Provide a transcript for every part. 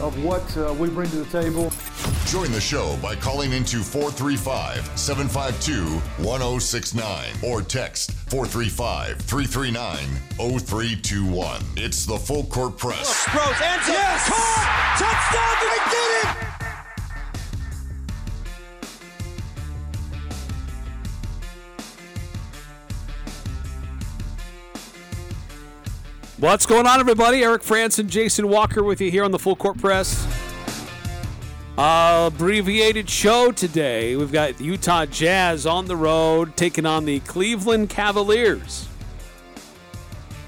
of what uh, we bring to the table. Join the show by calling into 435 752 1069 or text 435 339 0321. It's the Full Court Press. Rose, answer. Yes! Caught! Touchdown! They did it! What's going on, everybody? Eric Frandsen, Jason Walker with you here on the Full Court Press. Abbreviated show today. We've got Utah Jazz on the road taking on the Cleveland Cavaliers.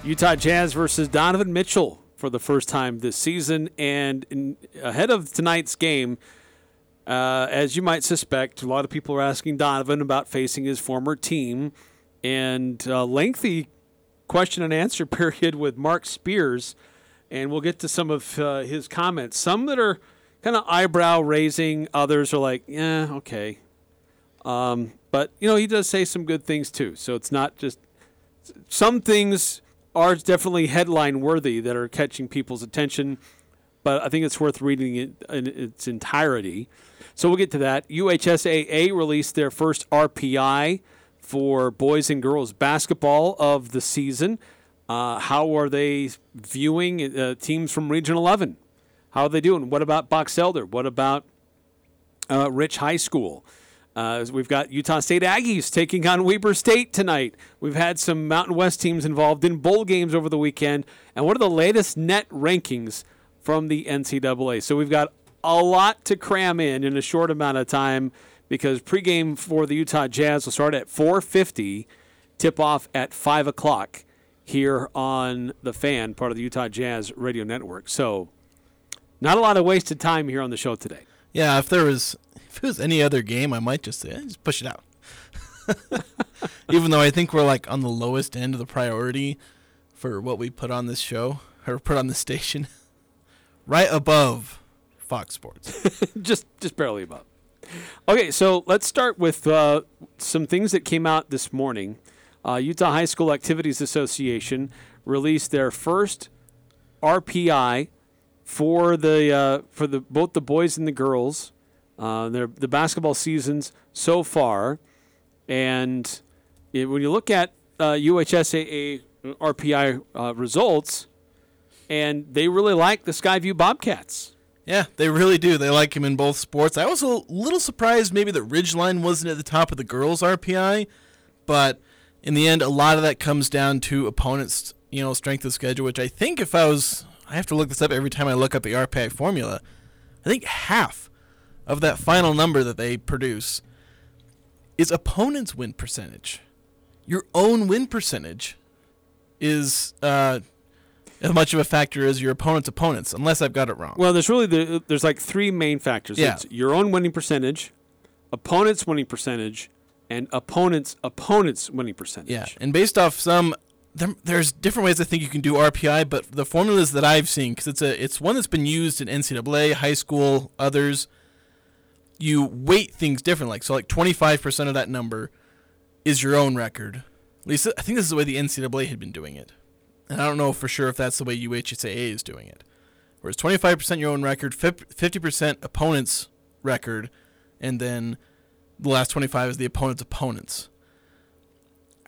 Utah Jazz versus Donovan Mitchell for the first time this season. And in, ahead of tonight's game, uh, as you might suspect, a lot of people are asking Donovan about facing his former team. And uh, lengthy question and answer period with Marc Spears, and we'll get to some of uh, his comments. Some that are kind of eyebrow raising, others are like, yeah, okay. Um, but you know, he does say some good things too. So it's not just some things are definitely headline worthy that are catching people's attention. But I think it's worth reading it in its entirety. So we'll get to that. UHSAA released their first RPI for boys and girls basketball of the season. Uh, how are they viewing uh, teams from Region 11? How are they doing? What about Box Elder? What about uh, Rich High School? Uh, we've got Utah State Aggies taking on Weber State tonight. We've had some Mountain West teams involved in bowl games over the weekend. And what are the latest net rankings from the NCAA? So we've got a lot to cram in in a short amount of time because pregame for the Utah Jazz will start at 4:50, tip off at five o'clock here on the Fan, part of the Utah Jazz radio network. So, not a lot of wasted time here on the show today. Yeah, if there was if it was any other game, I might just say eh, just push it out. Even though I think we're like on the lowest end of the priority for what we put on this show or put on the station, right above Fox Sports. just just barely above. Okay, so let's start with uh, some things that came out this morning. Uh, Utah High School Activities Association released their first RPI for the uh, for the both the boys and the girls. Uh, their the basketball seasons so far, and it, when you look at UHSAA uh, RPI uh, results, and they really like the Skyview Bobcats. Yeah, they really do. They like him in both sports. I was a little surprised maybe that Ridgeline wasn't at the top of the girls' RPI, but in the end, a lot of that comes down to opponents' you know strength of schedule. Which I think if I was, I have to look this up every time I look up the RPI formula. I think half of that final number that they produce is opponents' win percentage. Your own win percentage is uh, as much of a factor as your opponent's opponents, unless I've got it wrong. Well, there's really the, there's like three main factors. Yeah. It's your own winning percentage, opponent's winning percentage, and opponent's opponent's winning percentage. Yeah, and based off some, there, there's different ways I think you can do RPI, but the formulas that I've seen, because it's a it's one that's been used in NCAA, high school, others. You weight things different, like so, like 25% of that number is your own record. At least I think this is the way the NCAA had been doing it. And I don't know for sure if that's the way UHSAA is doing it. Whereas 25% your own record, 50% opponent's record, and then the last 25 is the opponent's opponents.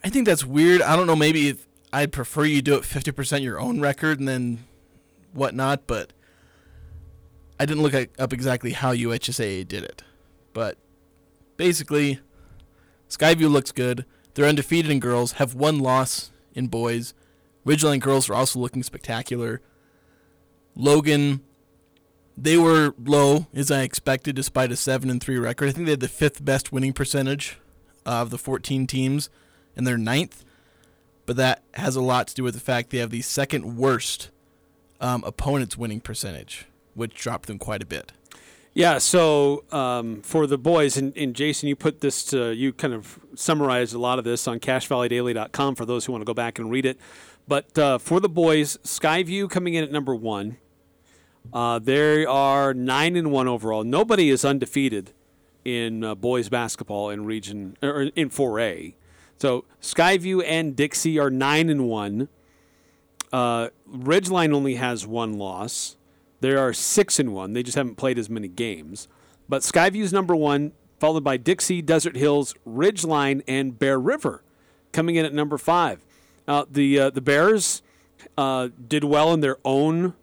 I think that's weird. I don't know, maybe I'd prefer you do it 50% your own record and then whatnot, but I didn't look up exactly how UHSAA did it. But basically, Skyview looks good. They're undefeated in girls, have one loss in boys. Ridgeline girls were also looking spectacular. Logan, they were low as I expected, despite a seven and three record. I think they had the fifth best winning percentage of the 14 teams, and they're ninth. But that has a lot to do with the fact they have the second worst um, opponent's winning percentage, which dropped them quite a bit. Yeah, so um, for the boys, and, and, Jason, you put this to, you kind of summarized a lot of this on cachevalleydaily.com for those who want to go back and read it. But uh, for the boys, Skyview coming in at number one. Uh, they are nine and one overall. Nobody is undefeated in uh, boys basketball in region or in 4A. So Skyview and Dixie are nine and one. Uh, Ridgeline only has one loss. They are six and one. They just haven't played as many games. But Skyview's number one, followed by Dixie, Desert Hills, Ridgeline, and Bear River, coming in at number five. Uh, the uh, the Bears uh, did well in their own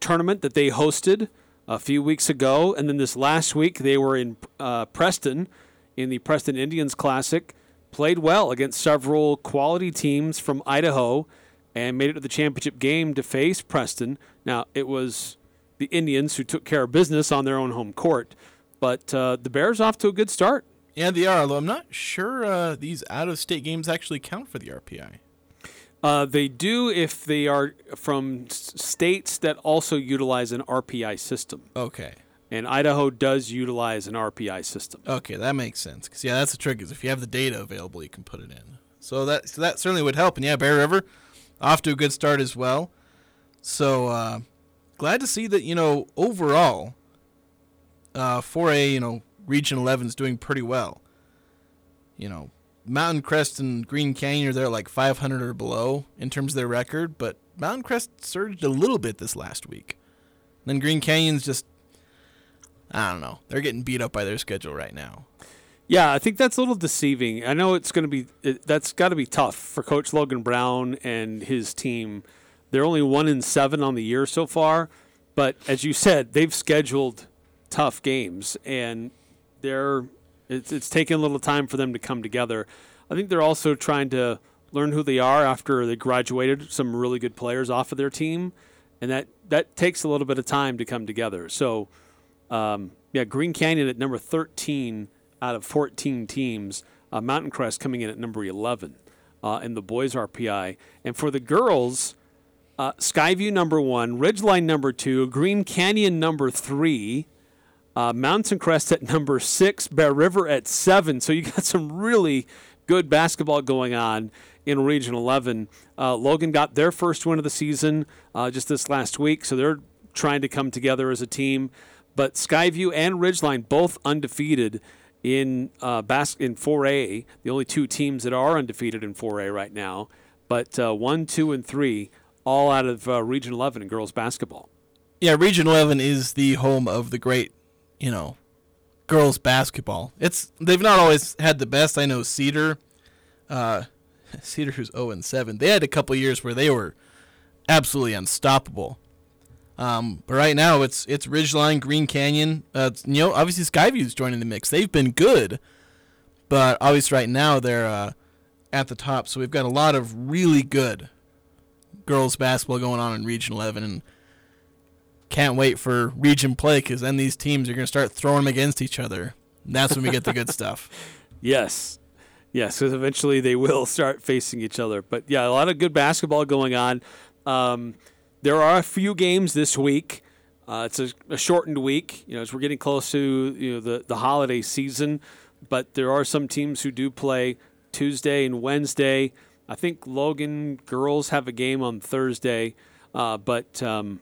tournament that they hosted a few weeks ago, and then this last week they were in uh, Preston in the Preston Indians Classic. Played well against several quality teams from Idaho, and made it to the championship game to face Preston. Now it was the Indians who took care of business on their own home court, but uh, the Bears off to a good start. Yeah, they are. Although I'm not sure uh, these out-of-state games actually count for the RPI. Uh, they do if they are from s- states that also utilize an RPI system. Okay. And Idaho does utilize an RPI system. Okay, that makes sense. Because yeah, that's the trick. Is if you have the data available, you can put it in. So that so that certainly would help. And yeah, Bear River off to a good start as well. So uh, glad to see that you know overall, uh, 4A you know Region 11 is doing pretty well. You know, Mountain Crest and Green Canyon are there like 500 or below in terms of their record, but Mountain Crest surged a little bit this last week. then Green Canyon's just I don't know. They're getting beat up by their schedule right now. Yeah, I think that's a little deceiving. I know it's going to be it, that's got to be tough for Coach Logan Brown and his team. They're only one in seven on the year so far, but as you said, they've scheduled tough games, and they're it's, it's taking a little time for them to come together. I think they're also trying to learn who they are after they graduated some really good players off of their team, and that that takes a little bit of time to come together. So, um, yeah, Green Canyon at number thirteen out of 14 teams. Uh, Mountain Crest coming in at number 11 uh, in the boys RPI. And for the girls, uh, Skyview number one, Ridgeline number two, Green Canyon number three, uh, Mountain Crest at number six, Bear River at seven. So you got some really good basketball going on in Region 11. Uh, Logan got their first win of the season uh, just this last week, so they're trying to come together as a team. But Skyview and Ridgeline both undefeated in uh, bas- in 4A, the only two teams that are undefeated in 4A right now. But uh, one, two, and three, all out of uh, Region 11 in girls basketball. Yeah, Region 11 is the home of the great, you know, girls basketball. It's they've not always had the best. I know Cedar, uh, Cedar who's 0 and 7. They had a couple years where they were absolutely unstoppable. Um, but right now it's it's Ridgeline, Green Canyon. Uh, you know, obviously Skyview's joining the mix. They've been good, but obviously right now they're uh, at the top. So we've got a lot of really good girls basketball going on in Region 11, and can't wait for region play because then these teams are going to start throwing them against each other. And that's when we get the good stuff. Yes. Yes, because eventually they will start facing each other. But yeah, a lot of good basketball going on. Um, there are a few games this week. Uh, it's a, a, shortened week, you know, as we're getting close to you know the, the holiday season. But there are some teams who do play Tuesday and Wednesday. I think Logan girls have a game on Thursday, uh, but um,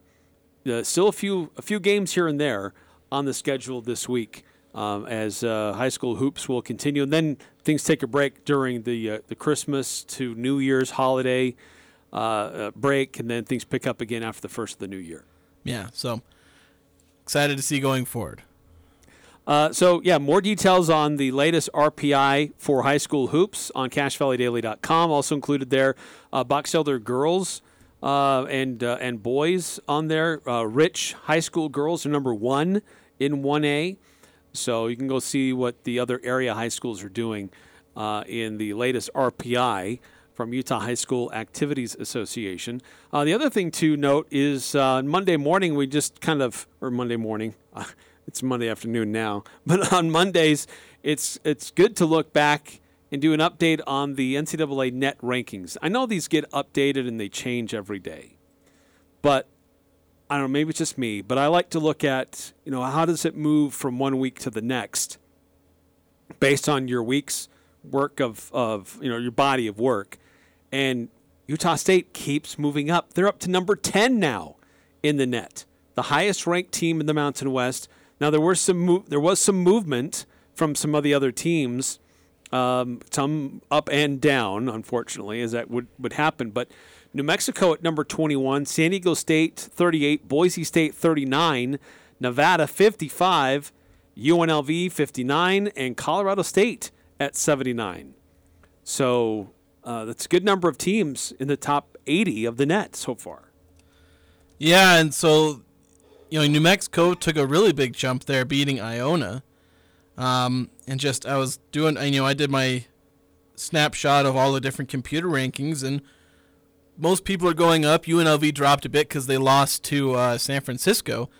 uh, still a few a few games here and there on the schedule this week um, as uh, high school hoops will continue, and then things take a break during the uh, the Christmas to New Year's holiday uh, break, and then things pick up again after the first of the new year. Yeah, so excited to see going forward. Uh, so, yeah, more details on the latest RPI for high school hoops on CacheValleyDaily.com. Also included there, uh, Box Elder girls uh, and uh, and boys on there. Uh, Rich high school girls are number one in 1A. So you can go see what the other area high schools are doing uh, in the latest RPI from Utah High School Activities Association. Uh, the other thing to note is Monday morning, we just kind of, or Monday morning, it's Monday afternoon now, but on Mondays, it's, it's good to look back and do an update on the NCAA net rankings. I know these get updated and they change every day, but I don't know, maybe it's just me, but I like to look at, you know, how does it move from one week to the next based on your week's work of, of you know, your body of work. And Utah State keeps moving up. They're up to number 10 now in the net, the highest ranked team in the Mountain West. Now there were some mo- there was some movement from some of the other teams, um, some up and down, unfortunately, as that would, would happen. But New Mexico at number 21, San Diego State 38, Boise State 39, Nevada 55, UNLV 59, and Colorado State at 79. So uh, that's a good number of teams in the top 80 of the net so far. Yeah, and so you know, New Mexico took a really big jump there, beating Iona. Um, and just I was doing, you know, I did my snapshot of all the different computer rankings, and most people are going up. UNLV dropped a bit because they lost to uh, San Francisco.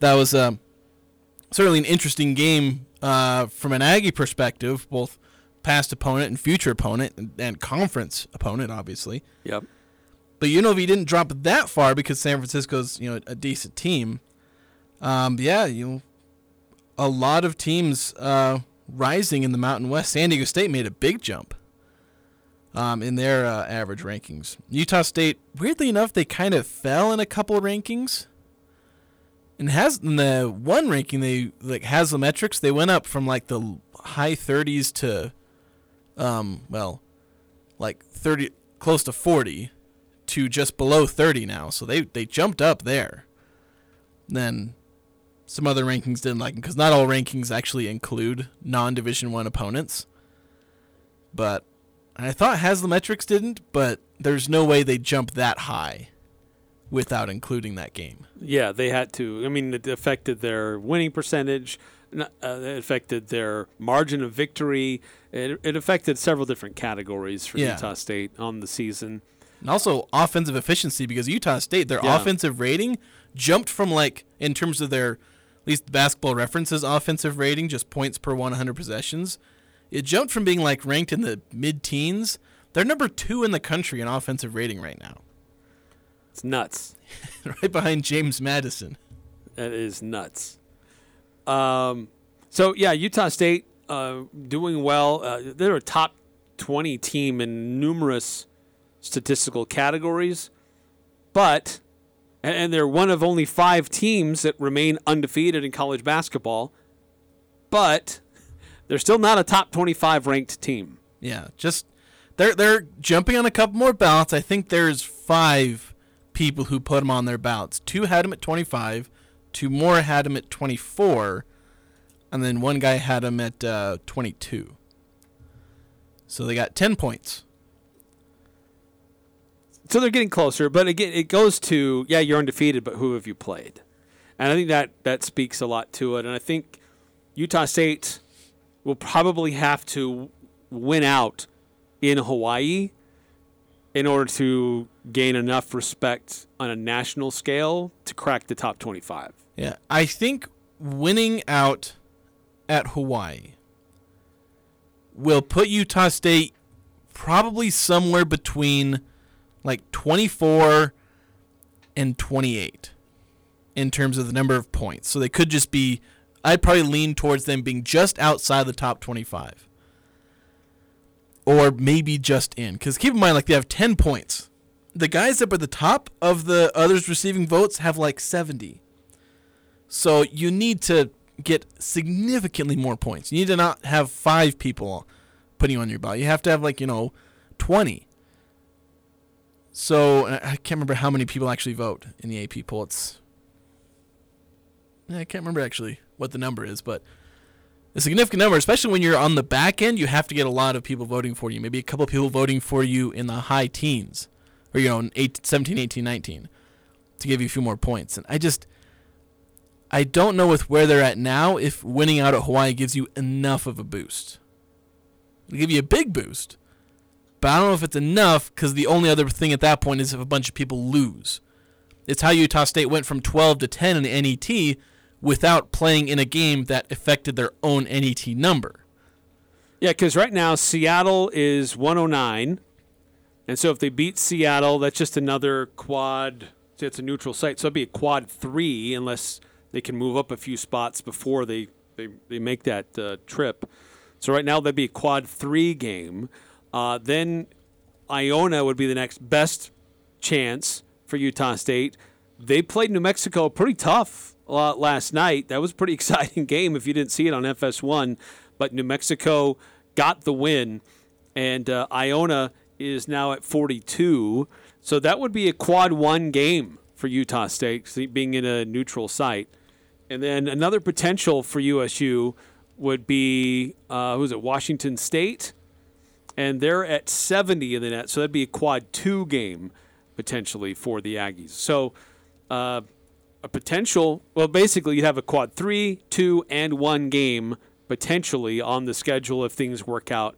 That was um, certainly an interesting game uh, from an Aggie perspective, both past opponent and future opponent, and, and conference opponent, obviously. Yep. But UNLV didn't drop that far because San Francisco's you know a decent team. Um, yeah, you know, a lot of teams uh, rising in the Mountain West. San Diego State made a big jump um, in their uh, average rankings. Utah State, weirdly enough, they kind of fell in a couple rankings. And has in the one ranking they like Haslametrics, they went up from like the high 30s to, um, well, like 30, close to 40, to just below 30 now. So they they jumped up there. Then some other rankings didn't like him because not all rankings actually include non-division one opponents. But I thought Haslametrics didn't, but there's no way they jump that high without including that game. Yeah, they had to. I mean, it affected their winning percentage. Uh, it affected their margin of victory. It, it affected several different categories for Yeah. Utah State on the season. And also offensive efficiency because Utah State, their Yeah. offensive rating jumped from like in terms of their at least basketball references offensive rating, just points per 100 possessions. It jumped from being like ranked in the mid teens. They're number two in the country in offensive rating right now, It's nuts. right behind James Madison. That is nuts. Um, so yeah, Utah State uh, doing well. Uh, they're a top twenty team in numerous statistical categories, but and, they're one of only five teams that remain undefeated in college basketball. But they're still not a top twenty-five ranked team. Yeah, just they're they're jumping on a couple more ballots. I think there's five people who put them on their ballots. Two had them at 25, two more had them at 24, and then one guy had them at uh, 22. So they got 10 points. So they're getting closer, but again, it goes to yeah, you're undefeated, but who have you played? And I think that that speaks a lot to it. And I think Utah State will probably have to win out in Hawaii in order to gain enough respect on a national scale to crack the top 25. Yeah, I think winning out at Hawaii will put Utah State probably somewhere between like 24 and 28 in terms of the number of points. So they could just be I'd probably lean towards them being just outside the top 25. Or maybe just in cuz keep in mind like they have 10 points. The guys up at the top of the others receiving votes have like 70. So you need to get significantly more points. You need to not have five people putting you on your ballot. You have to have like you know, twenty. So I can't remember how many people actually vote in the AP poll. It's I can't remember actually what the number is, but a significant number, especially when you're on the back end. You have to get a lot of people voting for you. Maybe a couple of people voting for you in the high teens, or you know, in eight, 17, 18, 19, to give you a few more points. And I just I don't know with where they're at now if winning out at Hawaii gives you enough of a boost. It'll give you a big boost, but I don't know if it's enough because the only other thing at that point is if a bunch of people lose. It's how Utah State went from 12 to 10 in NET without playing in a game that affected their own NET number. Yeah, because right now Seattle is 109, and so if they beat Seattle, that's just another quad. It's a neutral site, so it'd be a quad three unless they can move up a few spots before they they, they make that uh, trip. So right now that'd be a quad three game. Uh, then Iona would be the next best chance for Utah State. They played New Mexico pretty tough uh, last night. That was a pretty exciting game if you didn't see it on FS1. But New Mexico got the win, and uh, Iona is now at 42. So that would be a quad one game for Utah State, being in a neutral site. And then another potential for USU would be uh, who's it? Washington State, and they're at 70 in the net, so that'd be a quad two game potentially for the Aggies. So uh, a potential. Well, basically, you'd have a quad three, two, and one game potentially on the schedule if things work out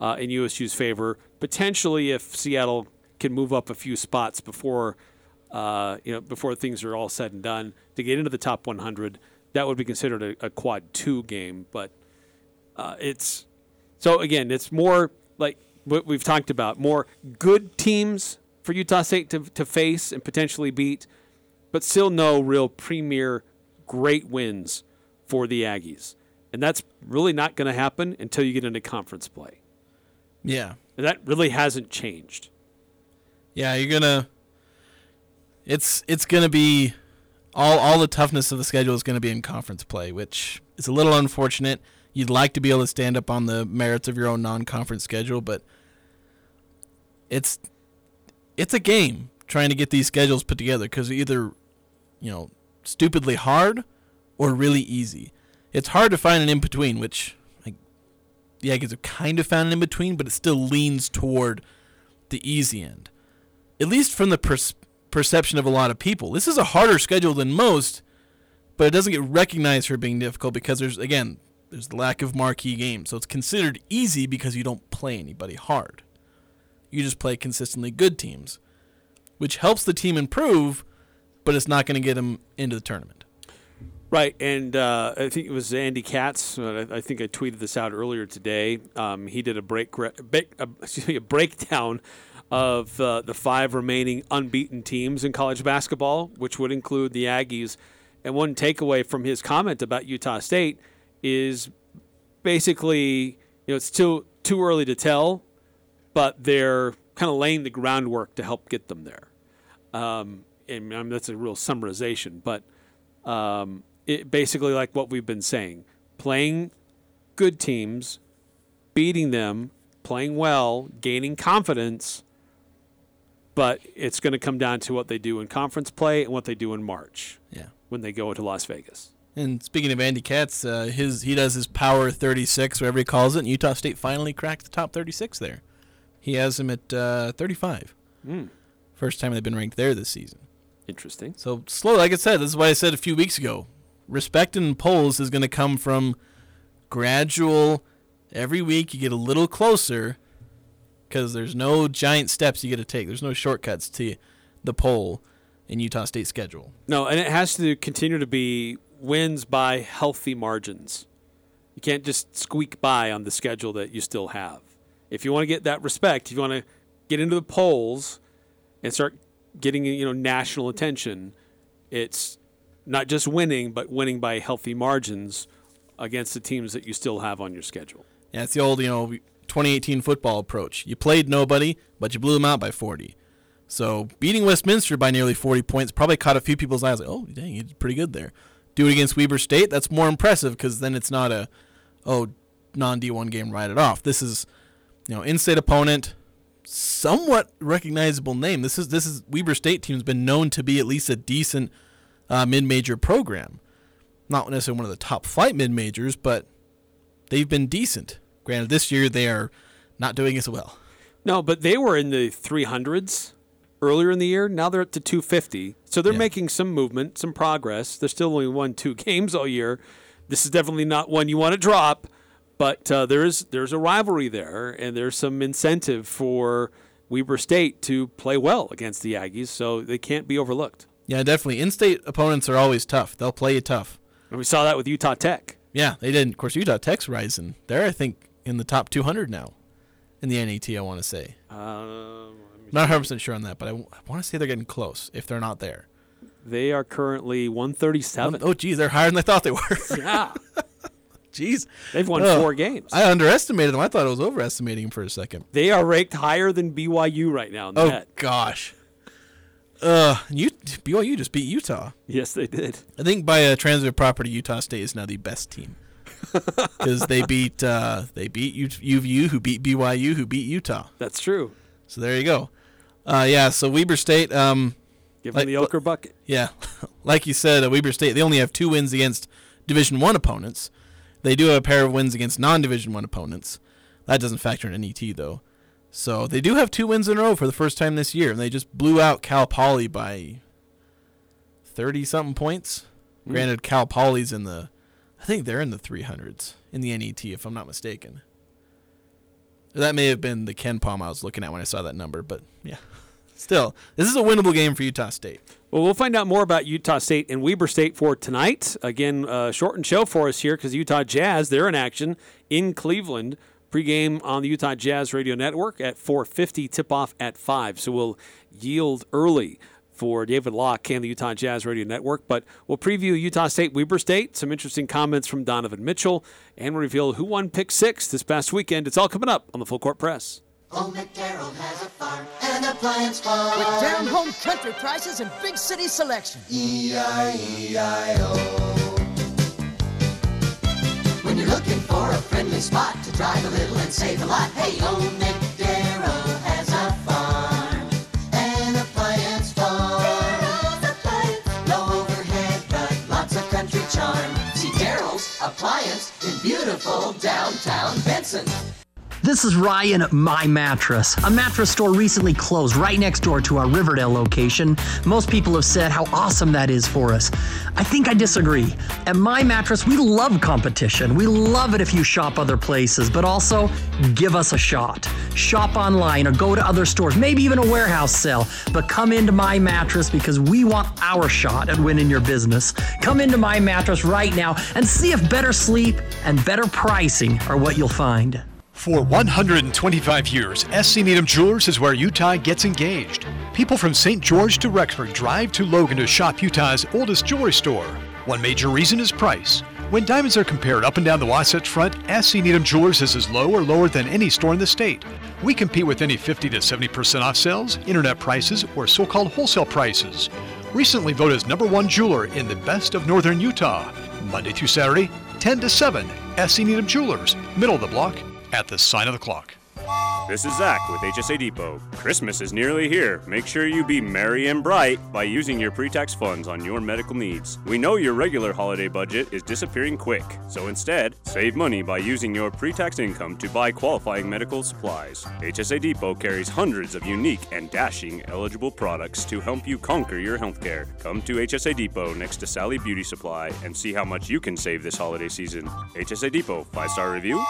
uh, in USU's favor. Potentially, if Seattle can move up a few spots before uh, you know before things are all said and done to get into the top 100, that would be considered a, a quad two game. But uh, it's so again, it's more like what we've talked about, more good teams for Utah State to, to face and potentially beat, but still no real premier great wins for the Aggies. And that's really not going to happen until you get into conference play. Yeah. And that really hasn't changed. Yeah, you're gonna. It's it's gonna be all all the toughness of the schedule is gonna be in conference play, which is a little unfortunate. You'd like to be able to stand up on the merits of your own non-conference schedule, but it's it's a game trying to get these schedules put together because either you know stupidly hard or really easy. It's hard to find an in between, which like the Aggies have kind of found an in between, but it still leans toward the easy end, at least from the pers- perception of a lot of people. This is a harder schedule than most, but it doesn't get recognized for being difficult because there's again there's the lack of marquee games, so it's considered easy because you don't play anybody hard. You just play consistently good teams, which helps the team improve, but it's not going to get them into the tournament. Right, and uh, I think it was Andy Katz. Uh, I think I tweeted this out earlier today. Um, he did a break, excuse me, a breakdown of uh, the five remaining unbeaten teams in college basketball, which would include the Aggies. And one takeaway from his comment about Utah State is basically, you know, it's too too early to tell, but they're kind of laying the groundwork to help get them there. Um, and I mean, that's a real summarization, but um, it, basically like what we've been saying, playing good teams, beating them, playing well, gaining confidence, but it's going to come down to what they do in conference play and what they do in March. Yeah. When they go to Las Vegas. And speaking of Andy Katz, uh, his he does his Power 36, whatever he calls it. And Utah State finally cracked the top 36 there. He has him at uh, 35. Mm. First time they've been ranked there this season. Interesting. So slow, like I said, this is what I said a few weeks ago. Respect in polls is going to come from gradual. Every week you get a little closer because there's no giant steps you get to take. There's no shortcuts to the poll in Utah State schedule. No, and it has to continue to be wins by healthy margins. You can't just squeak by on the schedule that you still have. If you want to get that respect, if you want to get into the polls and start getting you know national attention, it's not just winning, but winning by healthy margins against the teams that you still have on your schedule. Yeah, it's the old you know 2018 football approach. You played nobody, but you blew them out by 40. So beating Westminster by nearly 40 points probably caught a few people's eyes. Like, oh, dang, you did pretty good there. Do it against Weber State. That's more impressive because then it's not a, oh, non D1 game, write it off. This is, you know, in-state opponent, somewhat recognizable name. This is this is Weber State team's been known to be at least a decent uh, mid-major program. Not necessarily one of the top flight mid-majors, but they've been decent. Granted, this year they are not doing as well. No, but they were in the 300s earlier in the year. Now they're up to 250. So they're Yeah. making some movement, some progress. They're still only won two games all year. This is definitely not one you want to drop, but uh, there is there's a rivalry there, and there's some incentive for Weber State to play well against the Aggies, so they can't be overlooked. Yeah, definitely. In-state opponents are always tough. They'll play you tough. And we saw that with Utah Tech. Yeah, they did. Of course, Utah Tech's rising. They're, I think, in the top 200 now in the NET, I want to say. Um, Not 100% sure on that, but I, want to say they're getting close if they're not there. they are currently 137. Oh, geez, they're higher than I thought they were. yeah. Jeez. They've won Oh, four games. I underestimated them. I thought I was overestimating them for a second. they are ranked higher than BYU right now Oh net. gosh. Uh, you BYU just beat Utah. Yes, they did. I think by a transitive property, Utah State is now the best team because they beat uh, they beat U- UVU, who beat BYU, who beat Utah. That's true. So there you go. Uh, yeah. So Weber State, um, Give Like- them the ochre bucket. yeah, like you said, uh, Weber State they only have two wins against Division One opponents. They do have a pair of wins against non-Division One opponents. That doesn't factor in NET though. So they do have two wins in a row for the first time this year, and they just blew out Cal Poly by thirty something points. Granted, Cal Poly's in the, I think they're in the three hundreds in the NET if I'm not mistaken. That may have been the KenPom I was looking at when I saw that number, but yeah. Still, this is a winnable game for Utah State. Well, we'll find out more about Utah State and Weber State for tonight. Again, uh, shortened show for us here because Utah Jazz they're in action in Cleveland. Pregame on the Utah Jazz Radio Network at 4:50. Tip off at five. So we'll yield early for David Locke and the Utah Jazz Radio Network. But we'll preview Utah State Weber State. Some interesting comments from Donovan Mitchell and reveal who won Pick Six this past weekend. It's all coming up on the Full Court Press. Old McDarrell has a farm and an appliance farm. With down home country prices and big city selection. E-I-E-I-O. When you're looking for a friendly spot to drive a little and save a lot, hey, old McDarrell has a farm. An appliance farm. Low overhead, but lots of country charm. See Darrell's Appliance in beautiful downtown Benson. This is Ryan at My Mattress. A mattress store recently closed right next door to our Riverdale location. Most people have said how awesome that is for us. I think I disagree. At My Mattress, we love competition. We love it if you shop other places, but also give us a shot. Shop online or go to other stores, maybe even a warehouse sale, but come into My Mattress because we want our shot at winning your business. Come into My Mattress right now and see if better sleep and better pricing are what you'll find. For 125 years, SE Needham Jewelers is where Utah gets engaged. People from St. George to Rexburg drive to Logan to shop Utah's oldest jewelry store. One major reason is price. When diamonds are compared up and down the Wasatch Front, SE Needham Jewelers is as low or lower than any store in the state. We compete with any 50 to 70% off sales, internet prices, or so called wholesale prices. Recently voted as number one jeweler in the best of northern Utah. Monday through Saturday, 10 to 7, SE Needham Jewelers, middle of the block, at the sign of the clock. This is Zach with HSA Depot. Christmas is nearly here. Make sure you be merry and bright by using your pre tax funds on your medical needs. We know your regular holiday budget is disappearing quick, so instead, save money by using your pre tax income to buy qualifying medical supplies. HSA Depot carries hundreds of unique and dashing eligible products to help you conquer your healthcare. Come to HSA Depot next to Sally Beauty Supply and see how much you can save this holiday season. HSA Depot, five star review.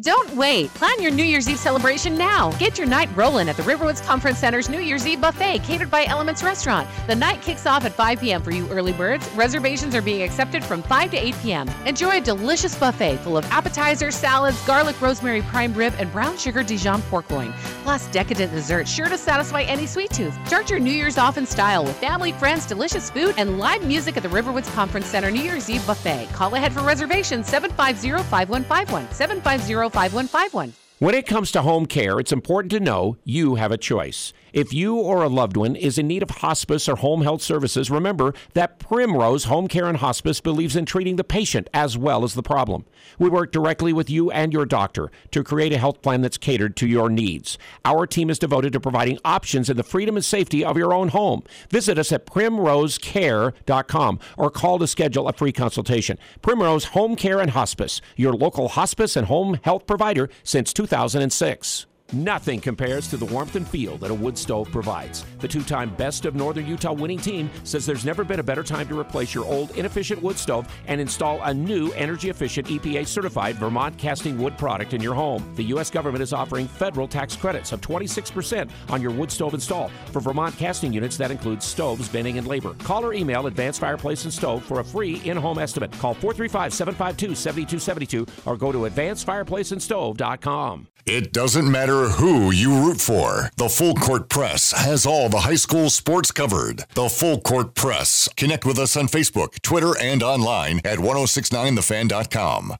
Don't wait. Plan your New Year's Eve celebration now. Get your night rolling at the Riverwoods Conference Center's New Year's Eve buffet, catered by Elements Restaurant. The night kicks off at 5 p.m. for you early birds. Reservations are being accepted from 5 to 8 p.m. Enjoy a delicious buffet full of appetizers, salads, garlic rosemary prime rib, and brown sugar Dijon pork loin. Plus, decadent desserts sure to satisfy any sweet tooth. Start your New Year's off in style with family, friends, delicious food, and live music at the Riverwoods Conference Center New Year's Eve buffet. Call ahead for reservations 750 5151. 750 5151. When it comes to home care, it's important to know you have a choice. If you or a loved one is in need of hospice or home health services, remember that Primrose Home Care and Hospice believes in treating the patient as well as the problem. We work directly with you and your doctor to create a health plan that's catered to your needs. Our team is devoted to providing options in the freedom and safety of your own home. Visit us at primrosecare.com or call to schedule a free consultation. Primrose Home Care and Hospice, your local hospice and home health provider since 2006. Nothing compares to the warmth and feel that a wood stove provides. The two time Best of Northern Utah winning team says there's never been a better time to replace your old inefficient wood stove and install a new energy efficient EPA certified Vermont casting wood product in your home. The U.S. government is offering federal tax credits of 26% on your wood stove install. For Vermont casting units, that includes stoves, venting, and labor. Call or email Advanced Fireplace and Stove for a free in home estimate. Call 435 752 7272 or go to advancedfireplaceandstove.com. It doesn't matter matter who you root for, the Full Court Press has all the high school sports covered. The Full Court Press. Connect with us on Facebook, Twitter, and online at 1069thefan.com.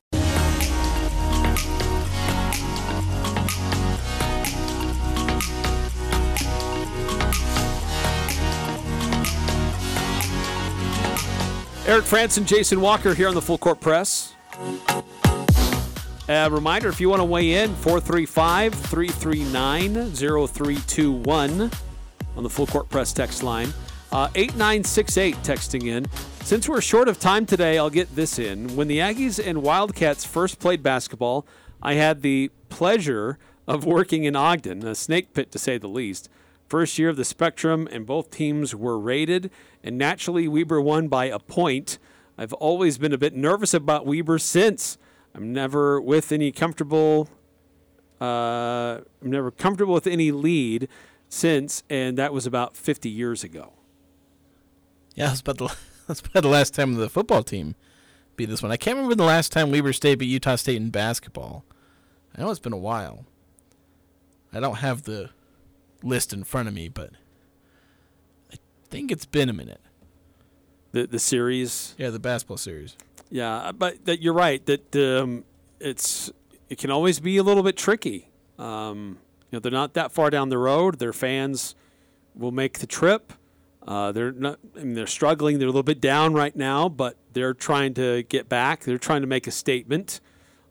Eric Frandsen, Jason Walker here on the Full Court Press. A reminder if you want to weigh in, 435 339 0321 on the Full Court Press text line. Uh, 8968 texting in. Since we're short of time today, I'll get this in. When the Aggies and Wildcats first played basketball, I had the pleasure of working in Ogden, a snake pit to say the least. First year of the Spectrum, and both teams were rated, and naturally, Weber won by a point. I've always been a bit nervous about Weber since. I'm never with any comfortable. Uh, I'm never comfortable with any lead since, and that was about 50 years ago. Yeah, that's about the that's about the last time the football team beat this one. I can't remember the last time Weber State beat Utah State in basketball. I know it's been a while. I don't have the list in front of me, but I think it's been a minute. The the series. Yeah, the basketball series. Yeah, but that you're right that um, it's it can always be a little bit tricky. Um, you know, they're not that far down the road. Their fans will make the trip. Uh, they're not. I mean, they're struggling. They're a little bit down right now, but they're trying to get back. They're trying to make a statement,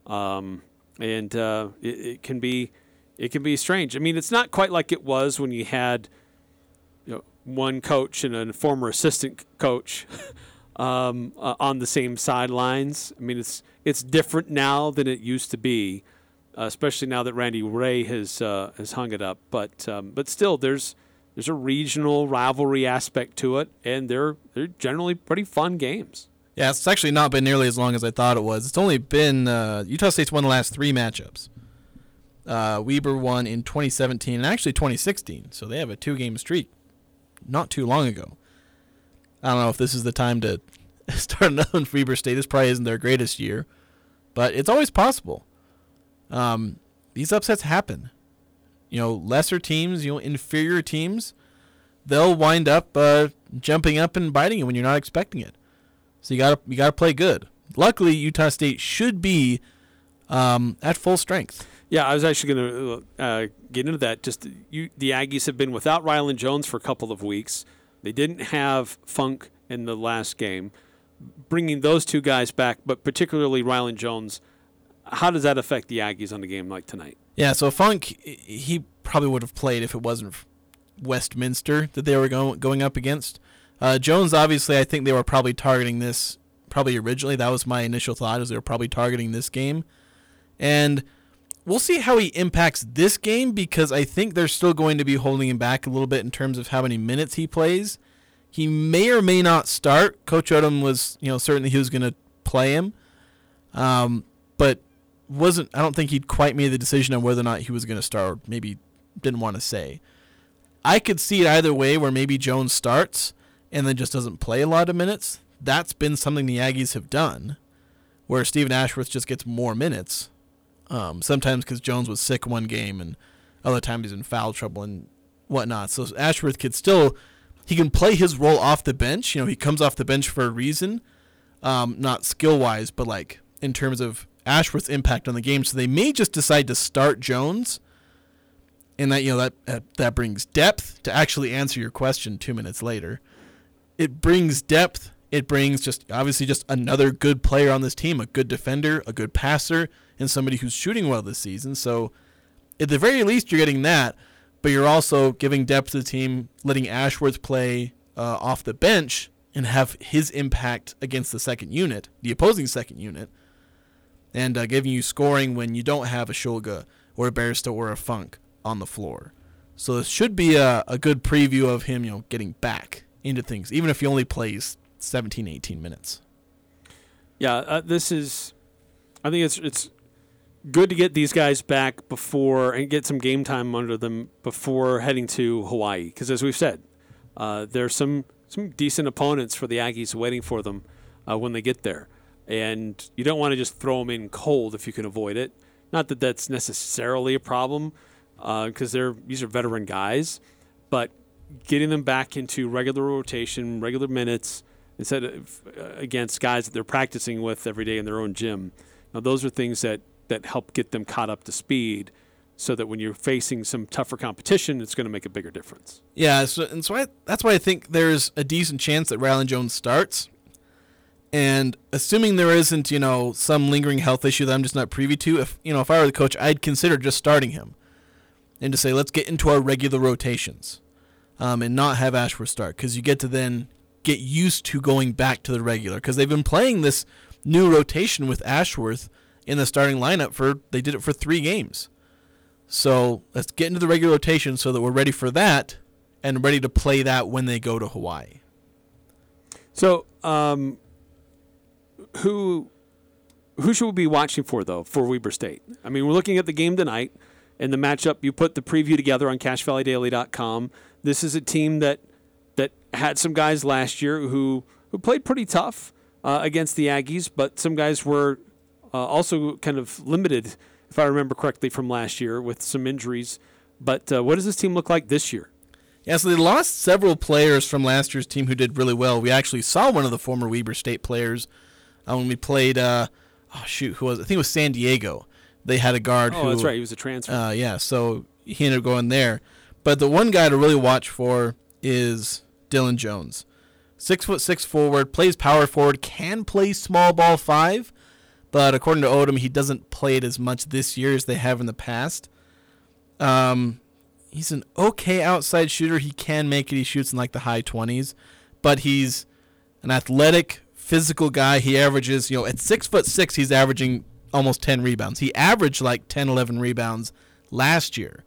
um, and uh, it, it can be it can be strange. I mean, it's not quite like it was when you had you know, one coach and a former assistant coach um, uh, on the same sidelines. I mean, it's it's different now than it used to be, uh, especially now that Randy Rahe has uh, has hung it up. But um, but still, there's there's a regional rivalry aspect to it, and they're they're generally pretty fun games. Yeah, it's actually not been nearly as long as I thought it was. It's only been uh, Utah State's won the last three matchups. Uh, Weber won in 2017 and actually 2016, so they have a two-game streak. Not too long ago. I don't know if this is the time to start another one for Weber State. This probably isn't their greatest year, but it's always possible. Um, these upsets happen. You know, lesser teams, you know, inferior teams, they'll wind up uh, jumping up and biting you when you're not expecting it. So you got to you got to play good. Luckily, Utah State should be um, at full strength. Yeah, I was actually going to uh, get into that. Just you, the Aggies have been without Rylan Jones for a couple of weeks. They didn't have Funk in the last game. Bringing those two guys back, but particularly Rylan Jones, how does that affect the Aggies on a game like tonight? Yeah, so Funk, he probably would have played if it wasn't Westminster that they were go- going up against. Uh, Jones, obviously, I think they were probably targeting this probably originally. That was my initial thought, is they were probably targeting this game. And we'll see how he impacts this game because I think they're still going to be holding him back a little bit in terms of how many minutes he plays. He may or may not start. Coach Odom was, you know, certainly he was going to play him, um, but wasn't. I don't think he'd quite made the decision on whether or not he was going to start. Or maybe didn't want to say. I could see it either way, where maybe Jones starts and then just doesn't play a lot of minutes. That's been something the Aggies have done, where Steven Ashworth just gets more minutes. Um, sometimes because Jones was sick one game, and other times he's in foul trouble and whatnot. So Ashworth could still he can play his role off the bench. You know, he comes off the bench for a reason, um, not skill wise, but like in terms of Ashworth's impact on the game. So they may just decide to start Jones, and that you know that uh, that brings depth to actually answer your question two minutes later. It brings depth. It brings just obviously just another good player on this team, a good defender, a good passer, and somebody who's shooting well this season. So at the very least, you're getting that, but you're also giving depth to the team, letting Ashworth play uh, off the bench and have his impact against the second unit, the opposing second unit, and uh, giving you scoring when you don't have a Shulga or a Bairstow or a Funk on the floor. So this should be a, a good preview of him, you know, getting back into things, even if he only plays 17, 18 minutes. Yeah, uh, this is. I think it's it's good to get these guys back before and get some game time under them before heading to Hawaii. Because as we've said, uh, there's some some decent opponents for the Aggies waiting for them uh, when they get there, and you don't want to just throw them in cold if you can avoid it. Not that that's necessarily a problem, because they're these are veteran guys, but getting them back into regular rotation, regular minutes instead of uh, against guys that they're practicing with every day in their own gym. Now, those are things that that help get them caught up to speed, so that when you're facing some tougher competition, it's going to make a bigger difference. Yeah, so and so I, that's why I think there's a decent chance that Rylan Jones starts. And assuming there isn't, you know, some lingering health issue that I'm just not privy to, if you know, if I were the coach, I'd consider just starting him, and to say let's get into our regular rotations, um, and not have Ashworth start because you get to then get used to going back to the regular because they've been playing this new rotation with Ashworth in the starting lineup for they did it for three games. So let's get into the regular rotation so that we're ready for that and ready to play that when they go to Hawaii. So, um, who who should we be watching for though for Weber State? I mean, we're looking at the game tonight and the matchup. You put the preview together on CacheValleyDaily.com. This is a team that that had some guys last year who who played pretty tough uh, against the Aggies, but some guys were uh, also kind of limited, if I remember correctly, from last year with some injuries. But uh, what does this team look like this year? Yeah, so they lost several players from last year's team who did really well. We actually saw one of the former Weber State players uh, when we played. Uh, oh shoot, who was? It? I think it was San Diego. They had a guard. Oh, who, that's right. He was a transfer. Uh, yeah, so he ended up going there. But the one guy to really watch for is Dylan Jones. Six foot six forward, plays power forward, can play small ball five, but according to Odom, he doesn't play it as much this year as they have in the past. Um, he's an okay outside shooter. He can make it. He shoots in like the high twenties, but he's an athletic, physical guy. He averages, you know, at six foot six, he's averaging almost ten rebounds. He averaged like 10, 11 rebounds last year.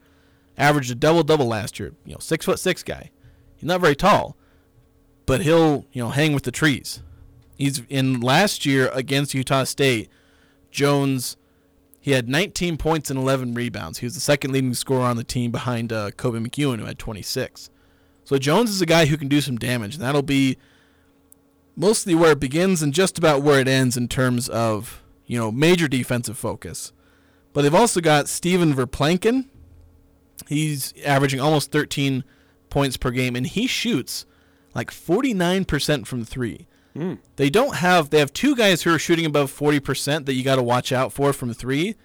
Averaged a double double last year. You know, six foot six guy. He's not very tall, but he'll you know hang with the trees. He's in last year against Utah State. Jones, he had 19 points and 11 rebounds. He was the second leading scorer on the team behind uh, Koby McEwen, who had 26. So Jones is a guy who can do some damage. And that'll be mostly where it begins and just about where it ends in terms of you know major defensive focus. But they've also got Steven Verplancken. He's averaging almost 13 points per game, and he shoots like 49% from three. Mm. They don't have they have two guys who are shooting above 40% that you got to watch out for from 3.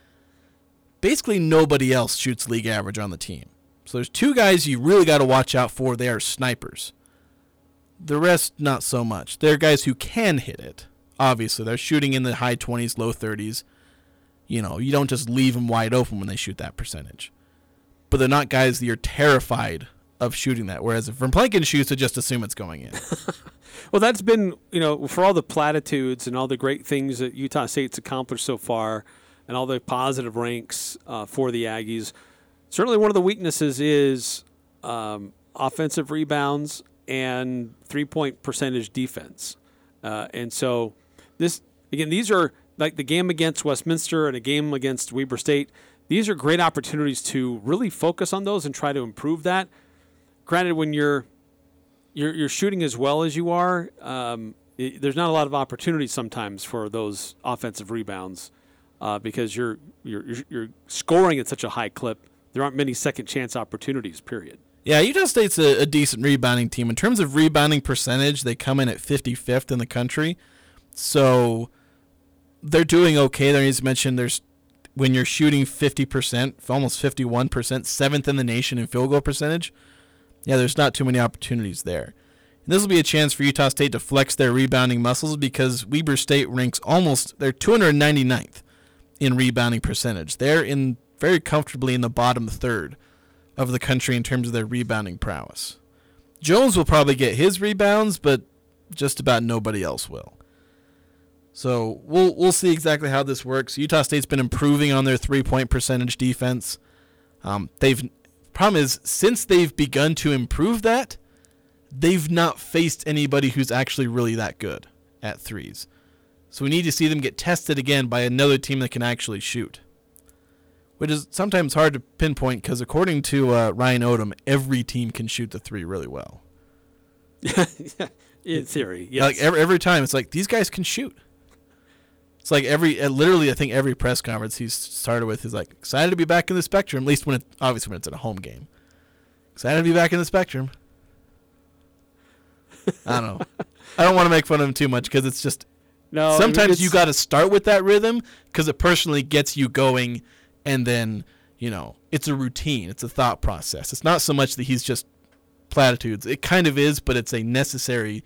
Basically nobody else shoots league average on the team. So there's two guys you really got to watch out for. They are snipers. The rest not so much. They're guys who can hit it. Obviously, they're shooting in the high 20s, low 30s. You know, you don't just leave them wide open when they shoot that percentage. But they're not guys that you're terrified of shooting that. Whereas if Verplancken shoots, it just assume it's going in. Well, that's been, you know, for all the platitudes and all the great things that Utah State's accomplished so far and all the positive ranks uh, for the Aggies, certainly one of the weaknesses is um, offensive rebounds and three point percentage defense. Uh, and so, this, again, these are like the game against Westminster and a game against Weber State. These are great opportunities to really focus on those and try to improve that. Granted, when you're you're, you're shooting as well as you are, um, it, there's not a lot of opportunities sometimes for those offensive rebounds uh, because you're, you're you're scoring at such a high clip. There aren't many second chance opportunities. Period. Yeah, Utah State's a, a decent rebounding team. In terms of rebounding percentage, they come in at 55th in the country. So they're doing okay. There, as mention there's when you're shooting 50%, almost 51%, seventh in the nation in field goal percentage. Yeah, there's not too many opportunities there. And this will be a chance for Utah State to flex their rebounding muscles because Weber State ranks almost they're 299th in rebounding percentage. They're in very comfortably in the bottom third of the country in terms of their rebounding prowess. Jones will probably get his rebounds, but just about nobody else will. So we'll we'll see exactly how this works. Utah State's been improving on their three point percentage defense. Um, they've problem is since they've begun to improve that, they've not faced anybody who's actually really that good at threes. So we need to see them get tested again by another team that can actually shoot. Which is sometimes hard to pinpoint because according to uh, Ryan Odom, every team can shoot the three really well. In theory, yes. Like every, every time, it's like these guys can shoot. It's like every uh, literally I think every press conference he's started with is like excited to be back in the spectrum. At least when it obviously when it's at a home game. Excited to be back in the spectrum. I don't know. I don't want to make fun of him too much because it's just No, I mean, sometimes you got to start with that rhythm because it personally gets you going, and then you know it's a routine. It's a thought process. It's not so much that he's just platitudes. It kind of is, but it's a necessary.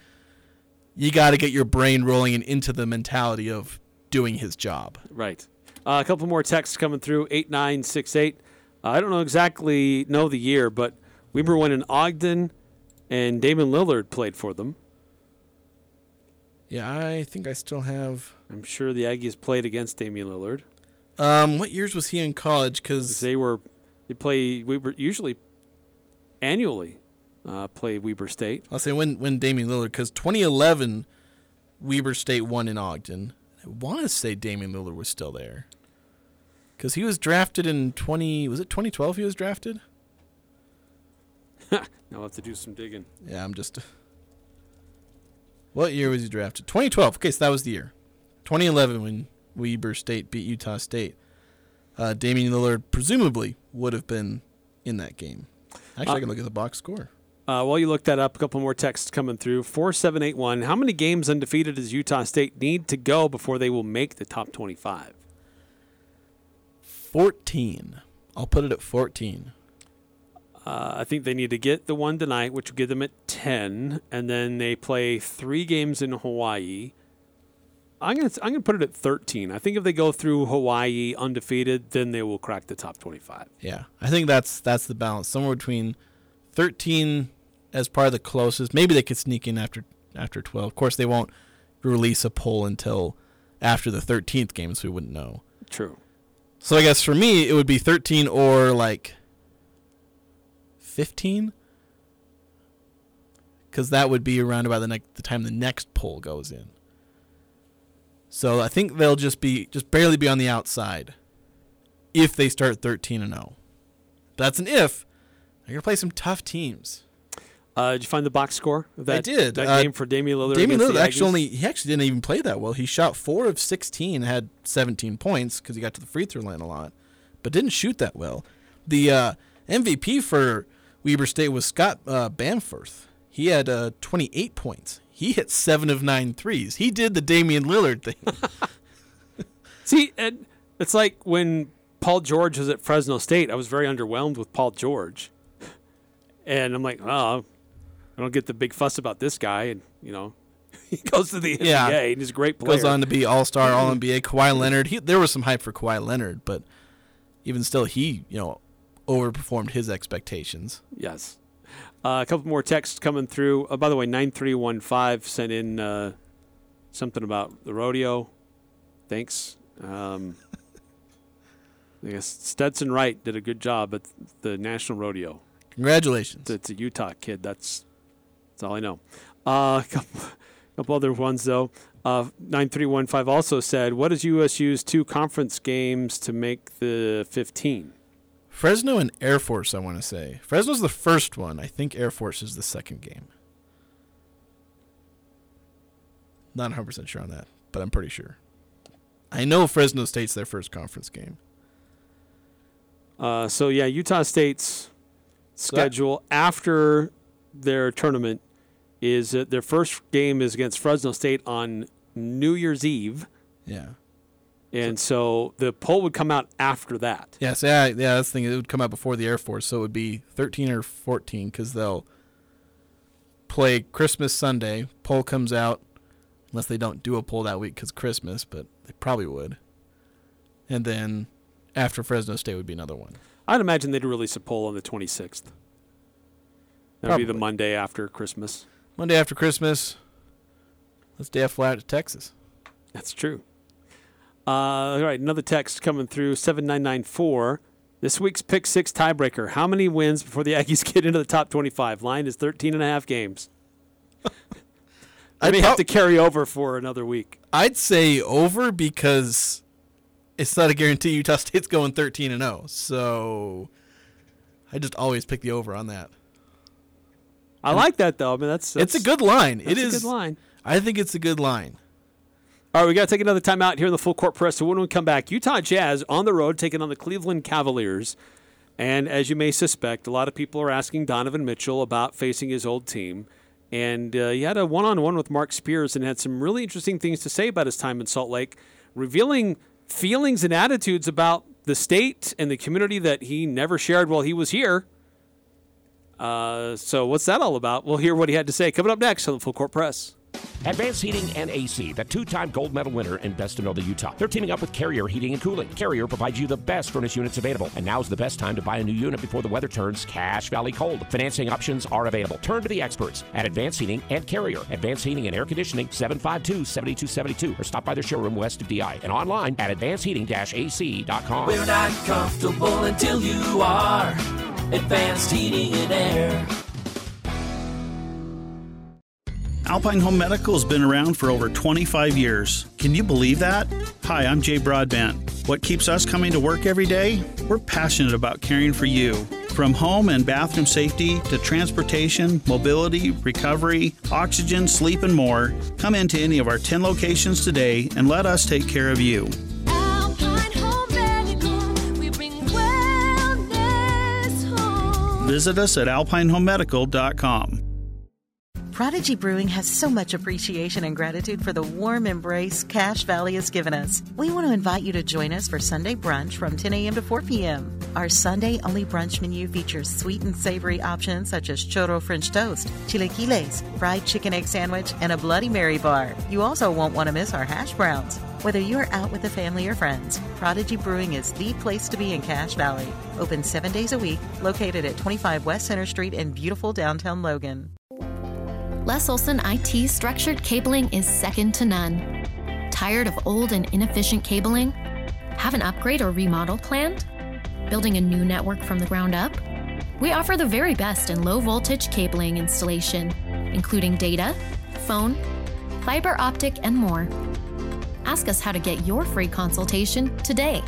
You got to get your brain rolling and into the mentality of doing his job. Right. Uh, a couple more texts coming through. Eight nine six eight. Uh, I don't know exactly know the year, but Weber went in Ogden, and Damian Lillard played for them. Yeah, I think I still have. I'm sure the Aggies played against Damian Lillard. Um, what years was he in college? Because they were they play Weber usually annually. Uh, play Weber State. I'll say when when Damian Lillard because 2011, Weber State won in Ogden. I want to say Damian Lillard was still there because he was drafted in 20. Was it 2012? He was drafted. now I'll have to do some digging. Yeah, I'm just. What year was he drafted? 2012. Okay, so that was the year. 2011 when Weber State beat Utah State. Uh, Damian Lillard presumably would have been in that game. Actually, I Uh, can look at the box score. Uh, while you look that up, a couple more texts coming through. 4781. How many games undefeated does Utah State need to go before they will make the top 25? 14. I'll put it at 14. Uh, I think they need to get the one tonight, which will give them at 10, and then they play three games in Hawaii. I'm gonna I'm gonna put it at 13. I think if they go through Hawaii undefeated, then they will crack the top 25. Yeah, I think that's that's the balance. Somewhere between 13 as part of the closest. Maybe they could sneak in after after 12. Of course, they won't release a poll until after the 13th game, so we wouldn't know. True. So I guess for me, it would be 13 or like 15, because that would be around about the next the time the next poll goes in. So I think they'll just be just barely be on the outside if they start 13 and 0. That's an if. They're gonna play some tough teams. Uh, did you find the box score? Of that, I did. That Uh, game for Damian Lillard. Damian Lillard actually only he actually didn't even play that well. He shot four of 16, had 17 points because he got to the free throw line a lot, but didn't shoot that well. The uh, MVP for Weber State was Scott uh, Bamforth. He had uh, 28 points. He hit seven of nine threes. He did the Damian Lillard thing. See, and it's like when Paul George was at Fresno State. I was very underwhelmed with Paul George, and I'm like, oh, I don't get the big fuss about this guy, and you know, he goes to the NBA yeah, and he's a great player. Goes on to be All Star, All NBA. Kawhi Leonard. He, there was some hype for Kawhi Leonard, but even still, he you know overperformed his expectations. Yes. Uh, a couple more texts coming through. Uh, by the way, 9315 sent in uh, something about the rodeo. Thanks. Um, I guess Stetson Wright did a good job at the National Rodeo. Congratulations. It's a Utah kid. That's that's all I know. Uh, a couple, couple other ones, though. Uh, 9315 also said, What is USU's two conference games to make the 15? Fresno and Air Force, I want to say. Fresno's the first one. I think Air Force is the second game. Not 100% sure on that, but I'm pretty sure. I know Fresno State's their first conference game. Uh, so yeah, Utah State's that- schedule after their tournament is uh, their first game is against Fresno State on New Year's Eve, Yeah. and so the poll would come out after that. Yeah, so yeah, yeah, that's the thing. It would come out before the Air Force, so it would be 13 or 14 because they'll play Christmas Sunday. Poll comes out, unless they don't do a poll that week because Christmas, but they probably would. And then after Fresno State would be another one. I'd imagine they'd release a poll on the 26th. That'd be the Probably. Monday after Christmas. Monday after Christmas. Let's day fly out to Texas. That's true. Uh, all right, another text coming through 7994. This week's pick six tiebreaker. How many wins before the Aggies get into the top 25? Line is 13 and a half games. I I'd may have prob- to carry over for another week. I'd say over because it's not a guarantee Utah State's going 13 and 0. So I just always pick the over on that. I like that though. I mean, that's, it's a good line. that's it a good line. I think it's a good line. All right, we got to take another time out here in the full court press. So when we come back, Utah Jazz on the road taking on the Cleveland Cavaliers. And as you may suspect, a lot of people are asking Donovan Mitchell about facing his old team. And uh, he had a one on one with Marc Spears and had some really interesting things to say about his time in Salt Lake, revealing feelings and attitudes about the state and the community that he never shared while he was here. Uh, so, what's that all about? We'll hear what he had to say coming up next on the Full Court Press. Advanced Heating and AC, the two-time gold medal winner in Best of Noda, Utah. They're teaming up with Carrier Heating and Cooling. Carrier provides you the best furnace units available, and now's the best time to buy a new unit before the weather turns Cache Valley cold. Financing options are available. Turn to the experts at Advanced Heating and Carrier. Advanced Heating and Air Conditioning, 752-7272, or stop by their showroom west of DI and online at advancedheating-ac.com. We're not comfortable until you are. Advanced heating and air. Alpine Home Medical has been around for over 25 years. Can you believe that? Hi, I'm Jay Broadbent. What keeps us coming to work every day? We're passionate about caring for you. From home and bathroom safety to transportation, mobility, recovery, oxygen, sleep, and more, come into any of our 10 locations today and let us take care of you. Visit us at alpinehomemedical.com. Prodigy Brewing has so much appreciation and gratitude for the warm embrace Cache Valley has given us. We want to invite you to join us for Sunday brunch from 10 a.m. to 4 p.m. Our Sunday only brunch menu features sweet and savory options such as churro French toast, chilaquiles, fried chicken egg sandwich, and a Bloody Mary bar. You also won't want to miss our hash browns. Whether you're out with a family or friends, Prodigy Brewing is the place to be in Cache Valley. Open seven days a week, located at 25 West Center Street in beautiful downtown Logan. Les Olson IT structured cabling is second to none. Tired of old and inefficient cabling? Have an upgrade or remodel planned? Building a new network from the ground up? We offer the very best in low voltage cabling installation, including data, phone, fiber optic, and more. Ask us how to get your free consultation today.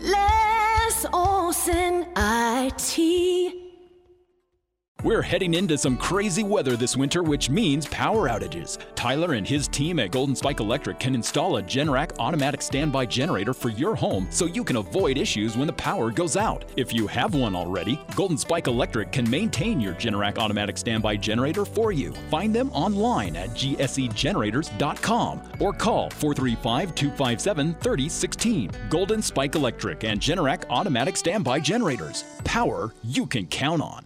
Les Olson IT. We're heading into some crazy weather this winter, which means power outages. Tyler and his team at Golden Spike Electric can install a Generac automatic standby generator for your home so you can avoid issues when the power goes out. If you have one already, Golden Spike Electric can maintain your Generac automatic standby generator for you. Find them online at gsegenerators.com or call 435 257 3016. Golden Spike Electric and Generac automatic standby generators. Power you can count on.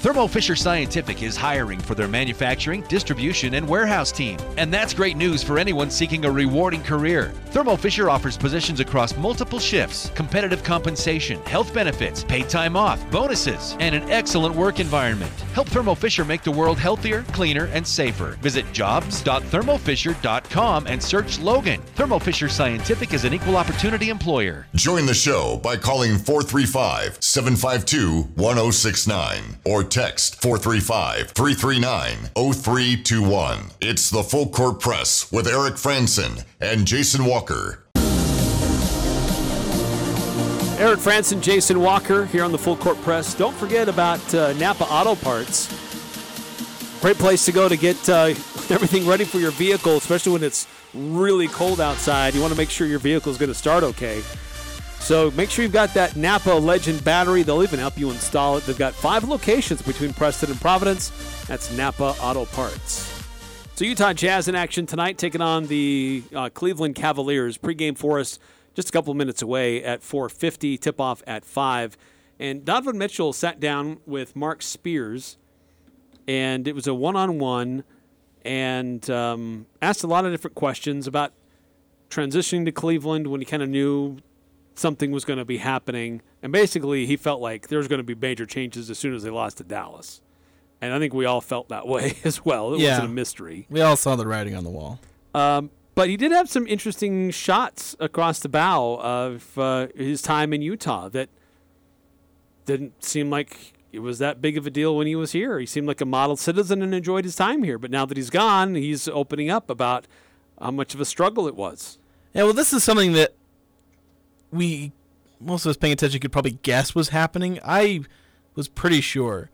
Thermo Fisher Scientific is hiring for their manufacturing, distribution, and warehouse team. And that's great news for anyone seeking a rewarding career. Thermo Fisher offers positions across multiple shifts, competitive compensation, health benefits, paid time off, bonuses, and an excellent work environment. Help Thermo Fisher make the world healthier, cleaner, and safer. Visit jobs.thermofisher.com and search Logan. Thermo Fisher Scientific is an equal opportunity employer. Join the show by calling 435 752 1069 or text 435 339 0321. It's the Full Court Press with Eric Franson and Jason Walker. Eric Franson, Jason Walker here on the Full Court Press. Don't forget about uh, Napa Auto Parts. Great place to go to get uh, everything ready for your vehicle, especially when it's really cold outside. You want to make sure your vehicle is going to start okay. So make sure you've got that Napa Legend battery. They'll even help you install it. They've got five locations between Preston and Providence. That's Napa Auto Parts. So Utah Jazz in action tonight, taking on the uh, Cleveland Cavaliers. Pregame for us just a couple minutes away at 4:50. Tip off at five. And Donovan Mitchell sat down with Marc Spears, and it was a one-on-one, and um, asked a lot of different questions about transitioning to Cleveland when he kind of knew something was going to be happening. And basically, he felt like there was going to be major changes as soon as they lost to Dallas. And I think we all felt that way as well. It Yeah. wasn't a mystery. We all saw the writing on the wall. Um, but he did have some interesting shots across the bow of uh, his time in Utah that didn't seem like it was that big of a deal when he was here. He seemed like a model citizen and enjoyed his time here. But now that he's gone, he's opening up about how much of a struggle it was. Yeah, well, this is something that we, most of us paying attention, could probably guess was happening. I was pretty sure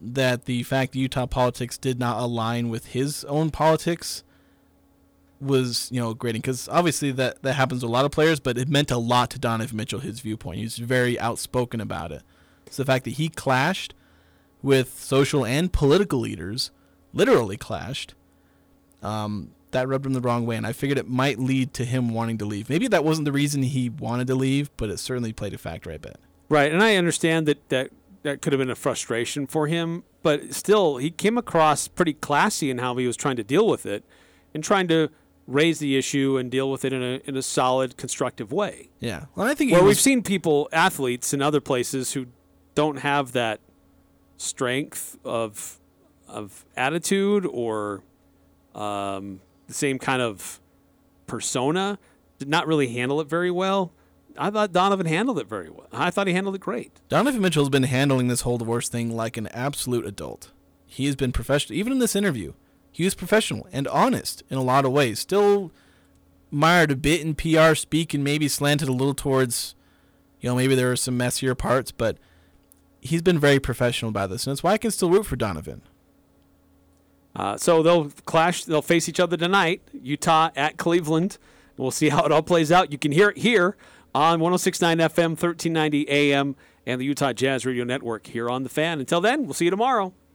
that the fact that Utah politics did not align with his own politics was you know grading because obviously that that happens to a lot of players, but it meant a lot to Donovan Mitchell his viewpoint. He was very outspoken about it. So the fact that he clashed with social and political leaders, literally clashed, um, that rubbed him the wrong way, and I figured it might lead to him wanting to leave. Maybe that wasn't the reason he wanted to leave, but it certainly played a factor. I bet. Right, and I understand that that that could have been a frustration for him, but still, he came across pretty classy in how he was trying to deal with it, and trying to raise the issue and deal with it in a in a solid, constructive way. Yeah, well, I think well, was- we've seen people, athletes in other places who don't have that strength of of attitude or um, the same kind of persona, did not really handle it very well. I thought Donovan handled it very well. I thought he handled it great. Donovan Mitchell has been handling this whole divorce thing like an absolute adult. He has been professional. Even in this interview, he was professional and honest in a lot of ways. Still mired a bit in PR speak and maybe slanted a little towards, you know, maybe there were some messier parts, but he's been very professional about this, and that's why I can still root for Donovan. Uh, so they'll clash. They'll face each other tonight. Utah at Cleveland. We'll see how it all plays out. You can hear it here on 106.9 FM, 1390 AM, and the Utah Jazz Radio Network here on the Fan. Until then, we'll see you tomorrow.